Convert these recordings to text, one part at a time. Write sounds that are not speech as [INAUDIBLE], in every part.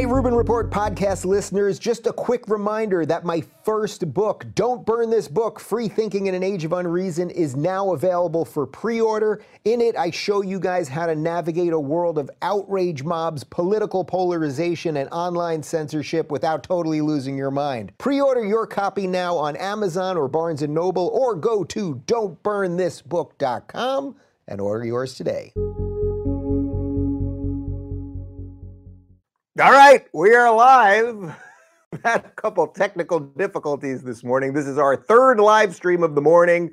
Hey, Rubin Report podcast listeners, just a quick reminder that my first book, Don't Burn This Book Free Thinking in an Age of Unreason, is now available for pre order. In it, I show you guys how to navigate a world of outrage mobs, political polarization, and online censorship without totally losing your mind. Pre order your copy now on Amazon or Barnes and Noble, or go to don'tburnthisbook.com and order yours today. All right, we are live. [LAUGHS] Had a couple technical difficulties this morning. This is our third live stream of the morning.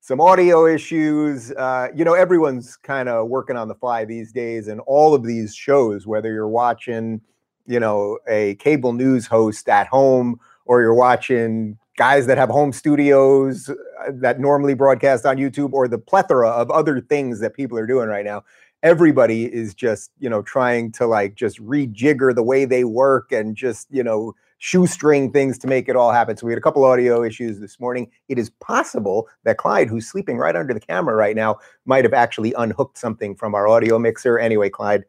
Some audio issues. Uh, you know, everyone's kind of working on the fly these days, and all of these shows, whether you're watching, you know, a cable news host at home or you're watching guys that have home studios uh, that normally broadcast on YouTube or the plethora of other things that people are doing right now everybody is just you know trying to like just rejigger the way they work and just you know shoestring things to make it all happen. So we had a couple audio issues this morning. It is possible that Clyde, who's sleeping right under the camera right now, might have actually unhooked something from our audio mixer. Anyway, Clyde,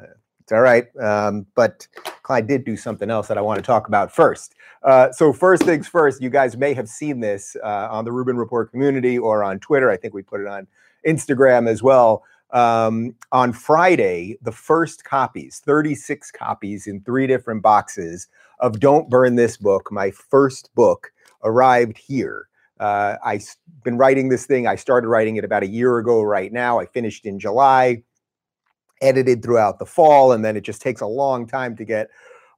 uh, it's all right. Um, but Clyde did do something else that I want to talk about first. Uh, so first things first, you guys may have seen this uh, on the Rubin Report community or on Twitter. I think we put it on Instagram as well um, on Friday, the first copies, 36 copies in three different boxes of Don't Burn This Book, my first book, arrived here. Uh, I've been writing this thing. I started writing it about a year ago right now. I finished in July, edited throughout the fall, and then it just takes a long time to get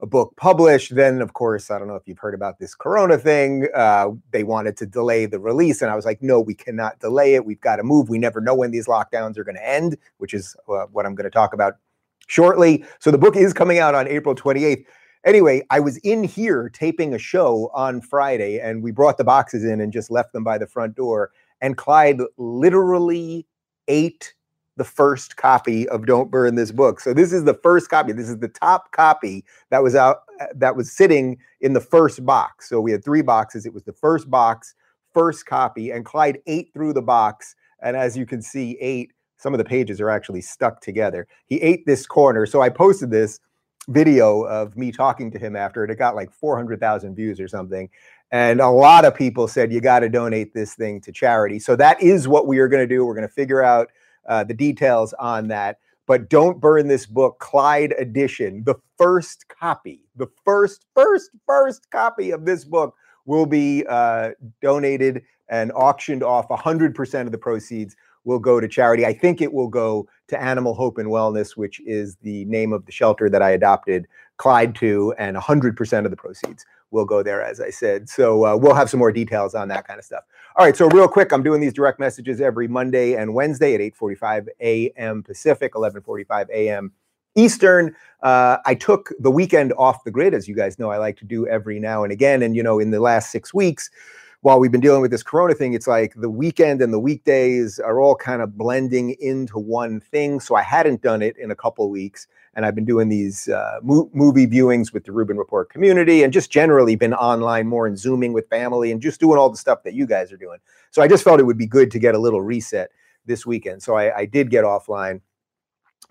a book published. Then, of course, I don't know if you've heard about this Corona thing. Uh, they wanted to delay the release, and I was like, no, we cannot delay it. We've got to move. We never know when these lockdowns are going to end, which is uh, what I'm going to talk about shortly. So the book is coming out on April 28th. Anyway, I was in here taping a show on Friday, and we brought the boxes in and just left them by the front door. And Clyde literally ate the first copy of Don't Burn This Book. So this is the first copy. This is the top copy that was out uh, that was sitting in the first box. So we had three boxes. It was the first box, first copy, and Clyde ate through the box. And as you can see, ate some of the pages are actually stuck together. He ate this corner. So I posted this video of me talking to him after it. It got like 400,000 views or something. And a lot of people said, you got to donate this thing to charity. So that is what we are going to do. We're going to figure out uh, the details on that. But don't burn this book, Clyde edition. The first copy, the first, first, first copy of this book will be uh, donated and auctioned off. 100% of the proceeds will go to charity. I think it will go to Animal Hope and Wellness, which is the name of the shelter that I adopted Clyde to, and 100% of the proceeds will go there, as I said. So uh, we'll have some more details on that kind of stuff. All right, so real quick, I'm doing these direct messages every Monday and Wednesday at 8:45 a.m. Pacific, 11:45 a.m. Eastern. Uh, I took the weekend off the grid, as you guys know, I like to do every now and again. And you know, in the last six weeks, while we've been dealing with this corona thing, it's like the weekend and the weekdays are all kind of blending into one thing. So I hadn't done it in a couple weeks. And I've been doing these uh, mo- movie viewings with the Rubin Report community and just generally been online more and Zooming with family and just doing all the stuff that you guys are doing. So I just felt it would be good to get a little reset this weekend. So I, I did get offline.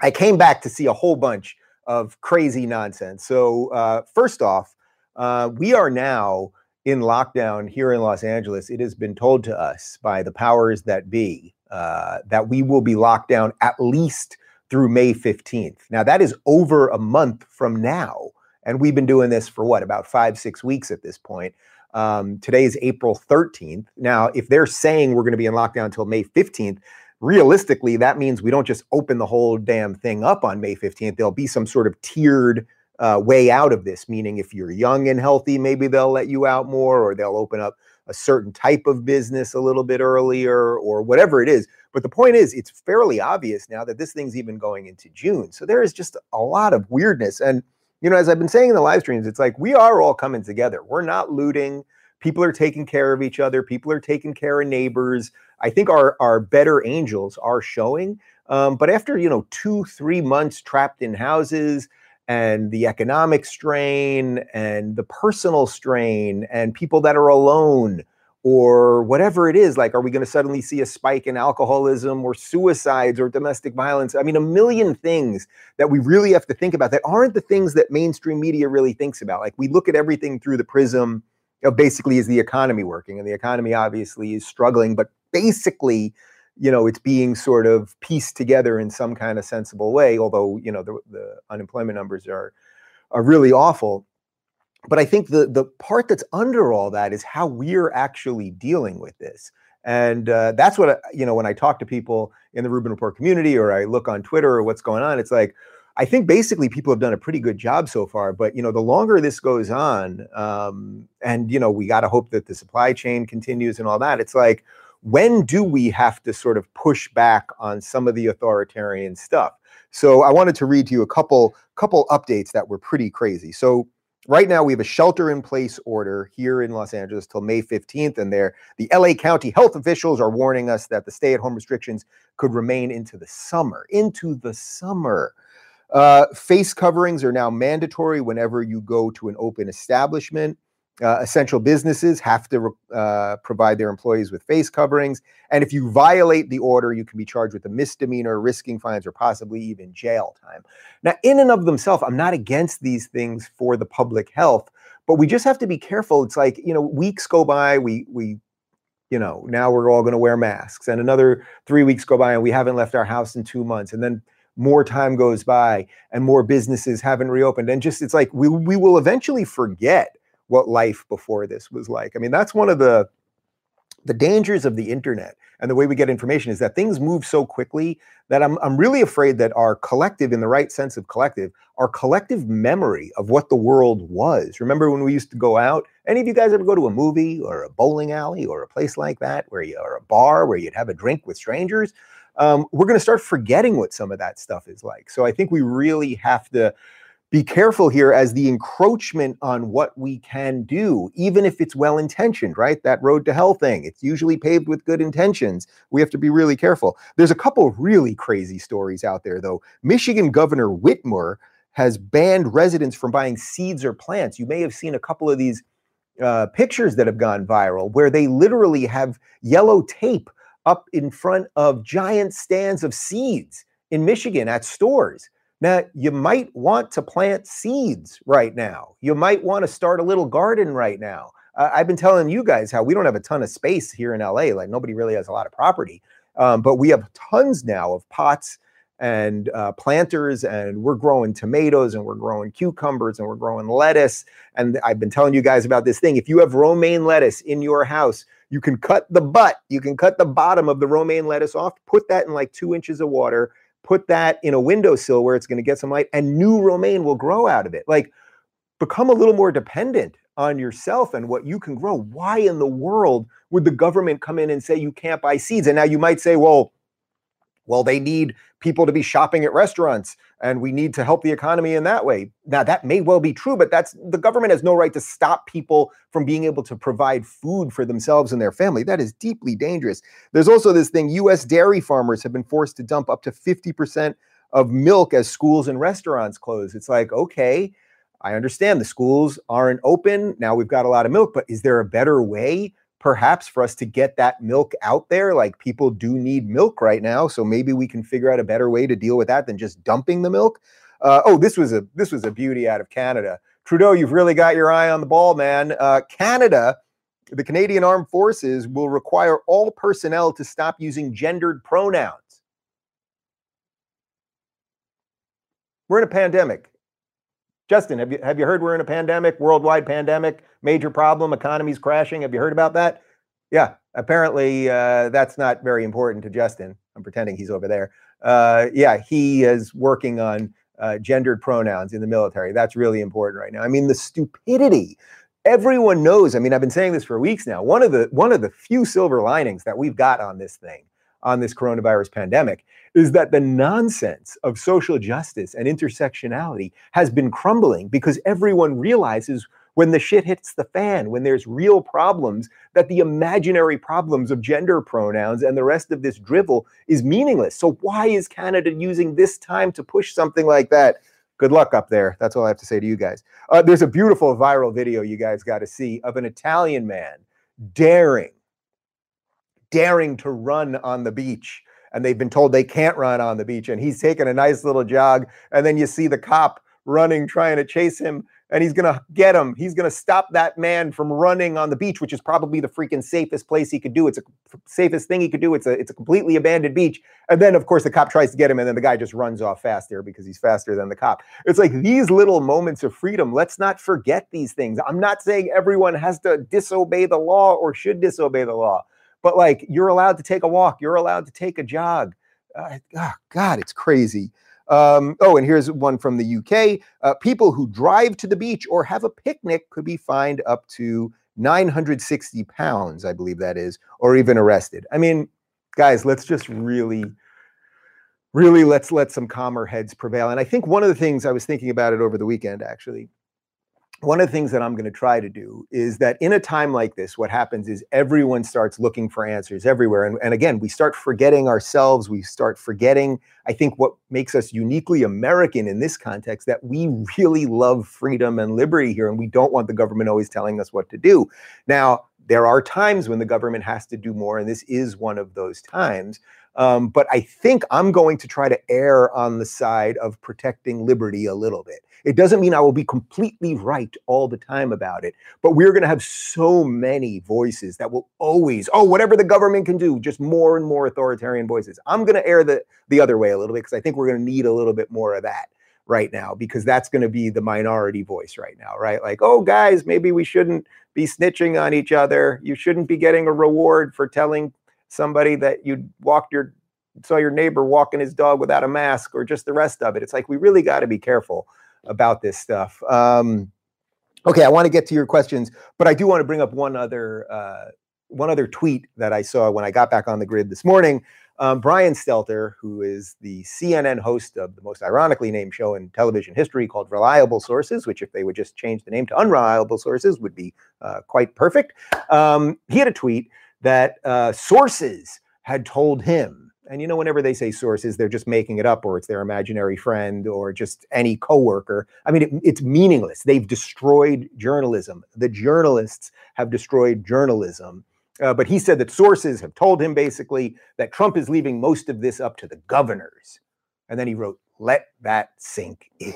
I came back to see a whole bunch of crazy nonsense. So, uh, first off, uh, we are now in lockdown here in Los Angeles, it has been told to us by the powers that be uh, that we will be locked down at least through May 15th. Now, that is over a month from now. And we've been doing this for what, about five, six weeks at this point. Um, today is April 13th. Now, if they're saying we're going to be in lockdown until May 15th, realistically, that means we don't just open the whole damn thing up on May 15th. There'll be some sort of tiered uh, way out of this. Meaning, if you're young and healthy, maybe they'll let you out more, or they'll open up a certain type of business a little bit earlier, or whatever it is. But the point is, it's fairly obvious now that this thing's even going into June. So there is just a lot of weirdness. And, you know, as I've been saying in the live streams, it's like we are all coming together. We're not looting. People are taking care of each other. People are taking care of neighbors. I think our, our better angels are showing. Um, but after, you know, two, three months trapped in houses, and the economic strain and the personal strain and people that are alone or whatever it is like are we going to suddenly see a spike in alcoholism or suicides or domestic violence? I mean a million things that we really have to think about that aren't the things that mainstream media really thinks about. Like we look at everything through the prism of basically is the economy working? And the economy obviously is struggling but basically you know it's being sort of pieced together in some kind of sensible way although you know the, the unemployment numbers are are really awful but I think the the part that's under all that is how we're actually dealing with this. And uh, that's what, you know, when I talk to people in the Rubin Report community or I look on Twitter or what's going on, it's like, I think basically people have done a pretty good job so far. But, you know, the longer this goes on, um, and, you know, we got to hope that the supply chain continues and all that, it's like, when do we have to sort of push back on some of the authoritarian stuff? So I wanted to read to you a couple couple updates that were pretty crazy. So right now we have a shelter in place order here in Los Angeles till May 15th and there the LA County health officials are warning us that the stay at home restrictions could remain into the summer into the summer uh, face coverings are now mandatory whenever you go to an open establishment uh, essential businesses have to uh, provide their employees with face coverings. And if you violate the order, you can be charged with a misdemeanor, risking fines, or possibly even jail time. Now, in and of themselves, I'm not against these things for the public health, but we just have to be careful. It's like, you know, weeks go by, we, we, you know, now we're all going to wear masks, and another three weeks go by, and we haven't left our house in two months. And then more time goes by and more businesses haven't reopened. And just, it's like we, we will eventually forget what life before this was like. I mean, that's one of the the dangers of the internet and the way we get information is that things move so quickly that I'm, I'm really afraid that our collective, in the right sense of collective, our collective memory of what the world was. Remember when we used to go out? Any of you guys ever go to a movie or a bowling alley or a place like that where you or a bar where you'd have a drink with strangers? Um, we're going to start forgetting what some of that stuff is like. So I think we really have to be careful here as the encroachment on what we can do, even if it's well intentioned, right? That road to hell thing, it's usually paved with good intentions. We have to be really careful. There's a couple really crazy stories out there, though. Michigan Governor Whitmer has banned residents from buying seeds or plants. You may have seen a couple of these uh, pictures that have gone viral where they literally have yellow tape up in front of giant stands of seeds in Michigan at stores now, you might want to plant seeds right now. You might want to start a little garden right now. Uh, I've been telling you guys how we don't have a ton of space here in LA. Like nobody really has a lot of property, um, but we have tons now of pots and uh, planters, and we're growing tomatoes and we're growing cucumbers and we're growing lettuce. And I've been telling you guys about this thing. If you have romaine lettuce in your house, you can cut the butt, you can cut the bottom of the romaine lettuce off, put that in like two inches of water, put that in a windowsill where it's going to get some light and new romaine will grow out of it. Like become a little more dependent on yourself and what you can grow. Why in the world would the government come in and say you can't buy seeds? And now you might say well well they need people to be shopping at restaurants and we need to help the economy in that way. Now that may well be true, but that's the government has no right to stop people from being able to provide food for themselves and their family. That is deeply dangerous. There's also this thing US dairy farmers have been forced to dump up to 50% of milk as schools and restaurants close. It's like, okay, I understand the schools aren't open. Now we've got a lot of milk, but is there a better way perhaps for us to get that milk out there. Like people do need milk right now, so maybe we can figure out a better way to deal with that than just dumping the milk. Uh, oh, this was a this was a beauty out of Canada. Trudeau, you've really got your eye on the ball, man. Uh, Canada, the Canadian Armed Forces will require all personnel to stop using gendered pronouns. We're in a pandemic. Justin, have you have you heard we're in a pandemic, worldwide pandemic, major problem, economy's crashing? Have you heard about that? Yeah, apparently uh, that's not very important to Justin. I'm pretending he's over there. Uh, yeah, he is working on uh, gendered pronouns in the military. That's really important right now. I mean, the stupidity. Everyone knows. I mean, I've been saying this for weeks now. One of the one of the few silver linings that we've got on this thing on this coronavirus pandemic is that the nonsense of social justice and intersectionality has been crumbling because everyone realizes when the shit hits the fan, when there's real problems, that the imaginary problems of gender pronouns and the rest of this drivel is meaningless. So, why is Canada using this time to push something like that? Good luck up there. That's all I have to say to you guys. Uh, there's a beautiful viral video you guys got to see of an Italian man daring, daring to run on the beach. And they've been told they can't run on the beach. And he's taking a nice little jog. And then you see the cop running, trying to chase him and he's going to get him. He's going to stop that man from running on the beach, which is probably the freaking safest place he could do. It's a safest thing he could do. It's a it's a completely abandoned beach. And then of course the cop tries to get him and then the guy just runs off faster because he's faster than the cop. It's like these little moments of freedom. Let's not forget these things. I'm not saying everyone has to disobey the law or should disobey the law. But like you're allowed to take a walk, you're allowed to take a jog. Uh, oh God, it's crazy. Um, oh, and here's one from the UK. Uh, people who drive to the beach or have a picnic could be fined up to 960 pounds, I believe that is, or even arrested. I mean, guys, let's just really, really let's let some calmer heads prevail. And I think one of the things I was thinking about it over the weekend, actually, one of the things that I'm going to try to do is that in a time like this, what happens is everyone starts looking for answers everywhere. And, and again, we start forgetting ourselves. We start forgetting, I think, what makes us uniquely American in this context that we really love freedom and liberty here. And we don't want the government always telling us what to do. Now, there are times when the government has to do more, and this is one of those times. Um, but I think I'm going to try to err on the side of protecting liberty a little bit. It doesn't mean I will be completely right all the time about it, but we're going to have so many voices that will always, oh, whatever the government can do, just more and more authoritarian voices. I'm going to err the, the other way a little bit because I think we're going to need a little bit more of that right now because that's going to be the minority voice right now, right? Like, oh, guys, maybe we shouldn't be snitching on each other. You shouldn't be getting a reward for telling somebody that you walked your saw your neighbor walking his dog without a mask or just the rest of it. It's like we really got to be careful about this stuff. Um, okay, I want to get to your questions, but I do want to bring up one other uh, one other tweet that I saw when I got back on the grid this morning. Um, Brian Stelter, who is the CNN host of the most ironically named show in television history called Reliable Sources, which, if they would just change the name to Unreliable Sources, would be uh, quite perfect. Um, he had a tweet that uh, sources had told him. And you know whenever they say sources they're just making it up or it's their imaginary friend or just any coworker. I mean it, it's meaningless. They've destroyed journalism. The journalists have destroyed journalism. Uh, but he said that sources have told him basically that trump is leaving most of this up to the governors. And then he wrote let that sink in.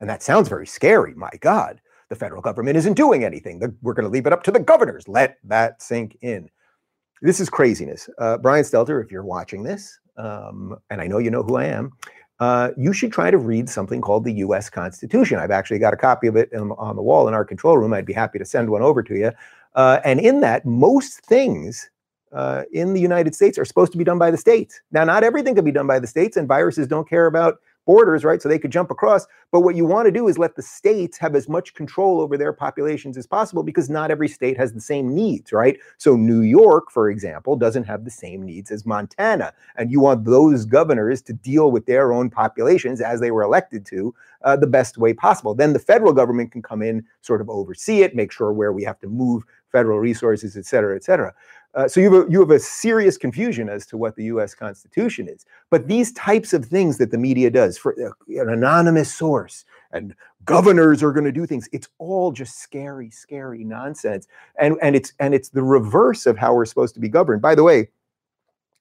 And that sounds very scary my god. The federal government isn't doing anything. We're going to leave it up to the governors. Let that sink in this is craziness. Uh, Brian Stelter, if you're watching this, um, and I know you know who I am, uh, you should try to read something called the U.S. Constitution. I've actually got a copy of it in, on the wall in our control room. I'd be happy to send one over to you. Uh, and in that, most things uh, in the United States are supposed to be done by the states. Now, not everything can be done by the states, and viruses don't care about borders, right? So they could jump across. But what you want to do is let the states have as much control over their populations as possible because not every state has the same needs, right? So New York, for example, doesn't have the same needs as Montana. And you want those governors to deal with their own populations as they were elected to uh, the best way possible. Then the federal government can come in, sort of oversee it, make sure where we have to move federal resources, et cetera, et cetera. Uh, so you have, a, you have a serious confusion as to what the U.S. Constitution is. But these types of things that the media does for uh, an anonymous source and governors are going to do things, it's all just scary, scary nonsense. And and it's and it's the reverse of how we're supposed to be governed. By the way,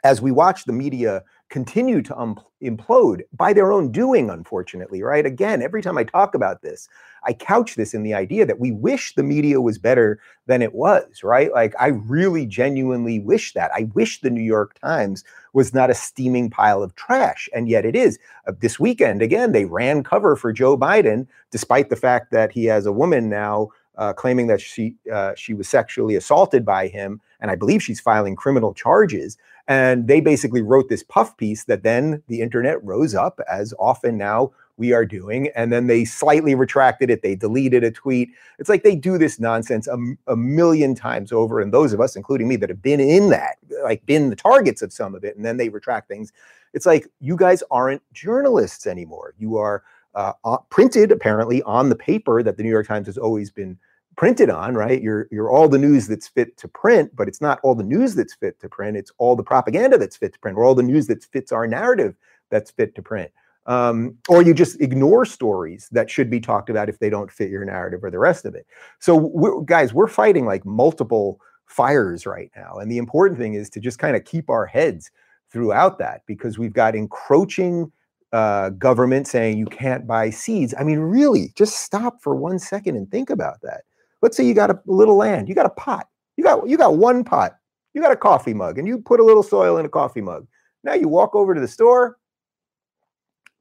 as we watch the media continue to um, implode by their own doing, unfortunately, right? Again, every time I talk about this, I couch this in the idea that we wish the media was better than it was, right? Like, I really genuinely wish that. I wish the New York Times was not a steaming pile of trash, and yet it is. Uh, this weekend, again, they ran cover for Joe Biden, despite the fact that he has a woman now uh, claiming that she uh, she was sexually assaulted by him, and I believe she's filing criminal charges. And they basically wrote this puff piece that then the internet rose up, as often now we are doing. And then they slightly retracted it. They deleted a tweet. It's like they do this nonsense a, a, million times over. And those of us, including me, that have been in that, like been the targets of some of it, and then they retract things. It's like you guys aren't journalists anymore. You are uh, printed apparently on the paper that the New York Times has always been printed on, right? You're you're all the news that's fit to print, but it's not all the news that's fit to print. It's all the propaganda that's fit to print, or all the news that fits our narrative that's fit to print. Um, or you just ignore stories that should be talked about if they don't fit your narrative or the rest of it. So, we're, guys, we're fighting like multiple fires right now. And the important thing is to just kind of keep our heads throughout that because we've got encroaching uh, government saying you can't buy seeds. I mean, really, just stop for one second and think about that. Let's say you got a little land, you got a pot, you got you got one pot, you got a coffee mug, and you put a little soil in a coffee mug. Now you walk over to the store,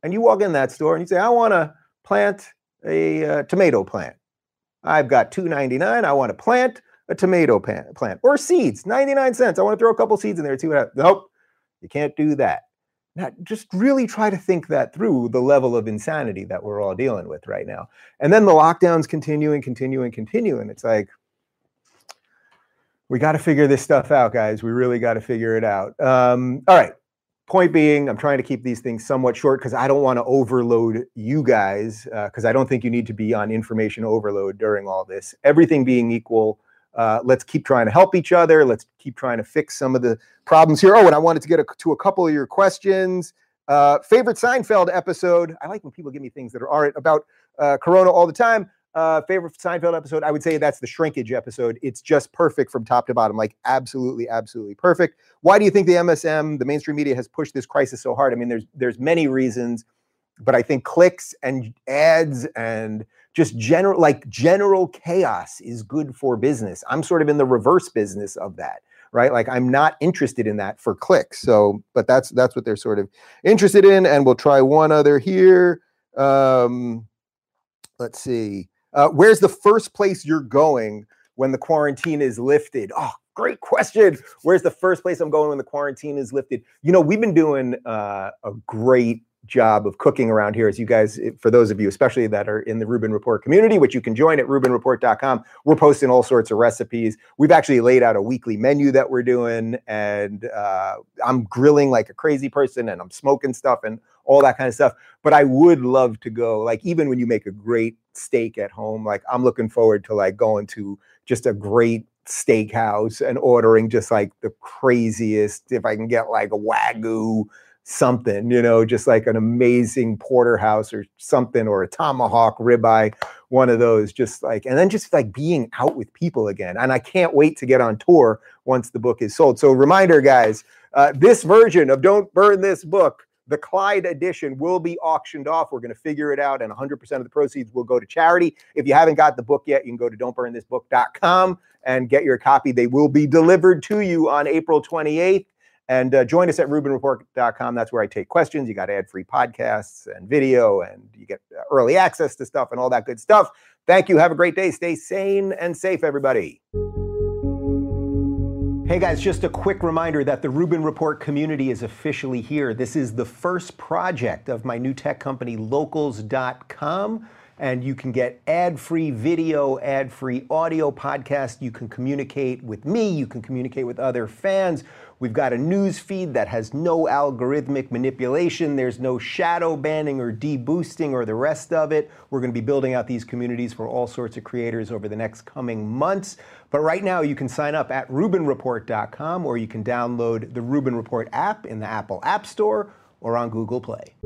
and you walk in that store and you say, I want to plant a uh, tomato plant. I've got 2.99. I want to plant a tomato plant or seeds, 99 cents. I want to throw a couple seeds in there. See what happens. Nope, you can't do that. Now, just really try to think that through the level of insanity that we're all dealing with right now. And then the lockdowns continue and continue and continue. And it's like, we got to figure this stuff out, guys. We really got to figure it out. Um, all right. Point being, I'm trying to keep these things somewhat short because I don't want to overload you guys because uh, I don't think you need to be on information overload during all this. Everything being equal, uh, let's keep trying to help each other. Let's keep trying to fix some of the problems here. Oh, and I wanted to get a, to a couple of your questions. Uh, favorite Seinfeld episode? I like when people give me things that are about uh, Corona all the time. Uh, favorite Seinfeld episode? I would say that's the shrinkage episode. It's just perfect from top to bottom, like absolutely, absolutely perfect. Why do you think the MSM, the mainstream media, has pushed this crisis so hard? I mean, there's there's many reasons, but I think clicks and ads and just general like general chaos is good for business. I'm sort of in the reverse business of that, right? Like I'm not interested in that for clicks. So, but that's that's what they're sort of interested in. And we'll try one other here. Um, let's see. Uh, where's the first place you're going when the quarantine is lifted? Oh, great question. Where's the first place I'm going when the quarantine is lifted? You know, we've been doing uh, a great job of cooking around here as you guys for those of you especially that are in the Rubin Report community which you can join at rubinreport.com we're posting all sorts of recipes we've actually laid out a weekly menu that we're doing and uh, i'm grilling like a crazy person and i'm smoking stuff and all that kind of stuff but i would love to go like even when you make a great steak at home. Like I'm looking forward to like going to just a great steakhouse and ordering just like the craziest, if I can get like a wagyu something, you know, just like an amazing porterhouse or something or a tomahawk ribeye, one of those, just like, and then just like being out with people again. And I can't wait to get on tour once the book is sold. So reminder, guys, uh, this version of Don't Burn This Book the Clyde edition will be auctioned off. We're going to figure it out, and 100% of the proceeds will go to charity. If you haven't got the book yet, you can go to don'tburnthisbook.com and get your copy. They will be delivered to you on April 28th. And uh, join us at rubinreport.com. That's where I take questions. You got ad free podcasts and video, and you get uh, early access to stuff and all that good stuff. Thank you. Have a great day. Stay sane and safe, everybody. Hey guys, just a quick reminder that the Rubin Report community is officially here. This is the first project of my new tech company, locals.com and you can get ad-free video, ad-free audio podcast. You can communicate with me, you can communicate with other fans. We've got a news feed that has no algorithmic manipulation. There's no shadow banning or deboosting or the rest of it. We're going to be building out these communities for all sorts of creators over the next coming months. But right now, you can sign up at RubinReport.com or you can download the Rubin Report app in the Apple App Store or on Google Play.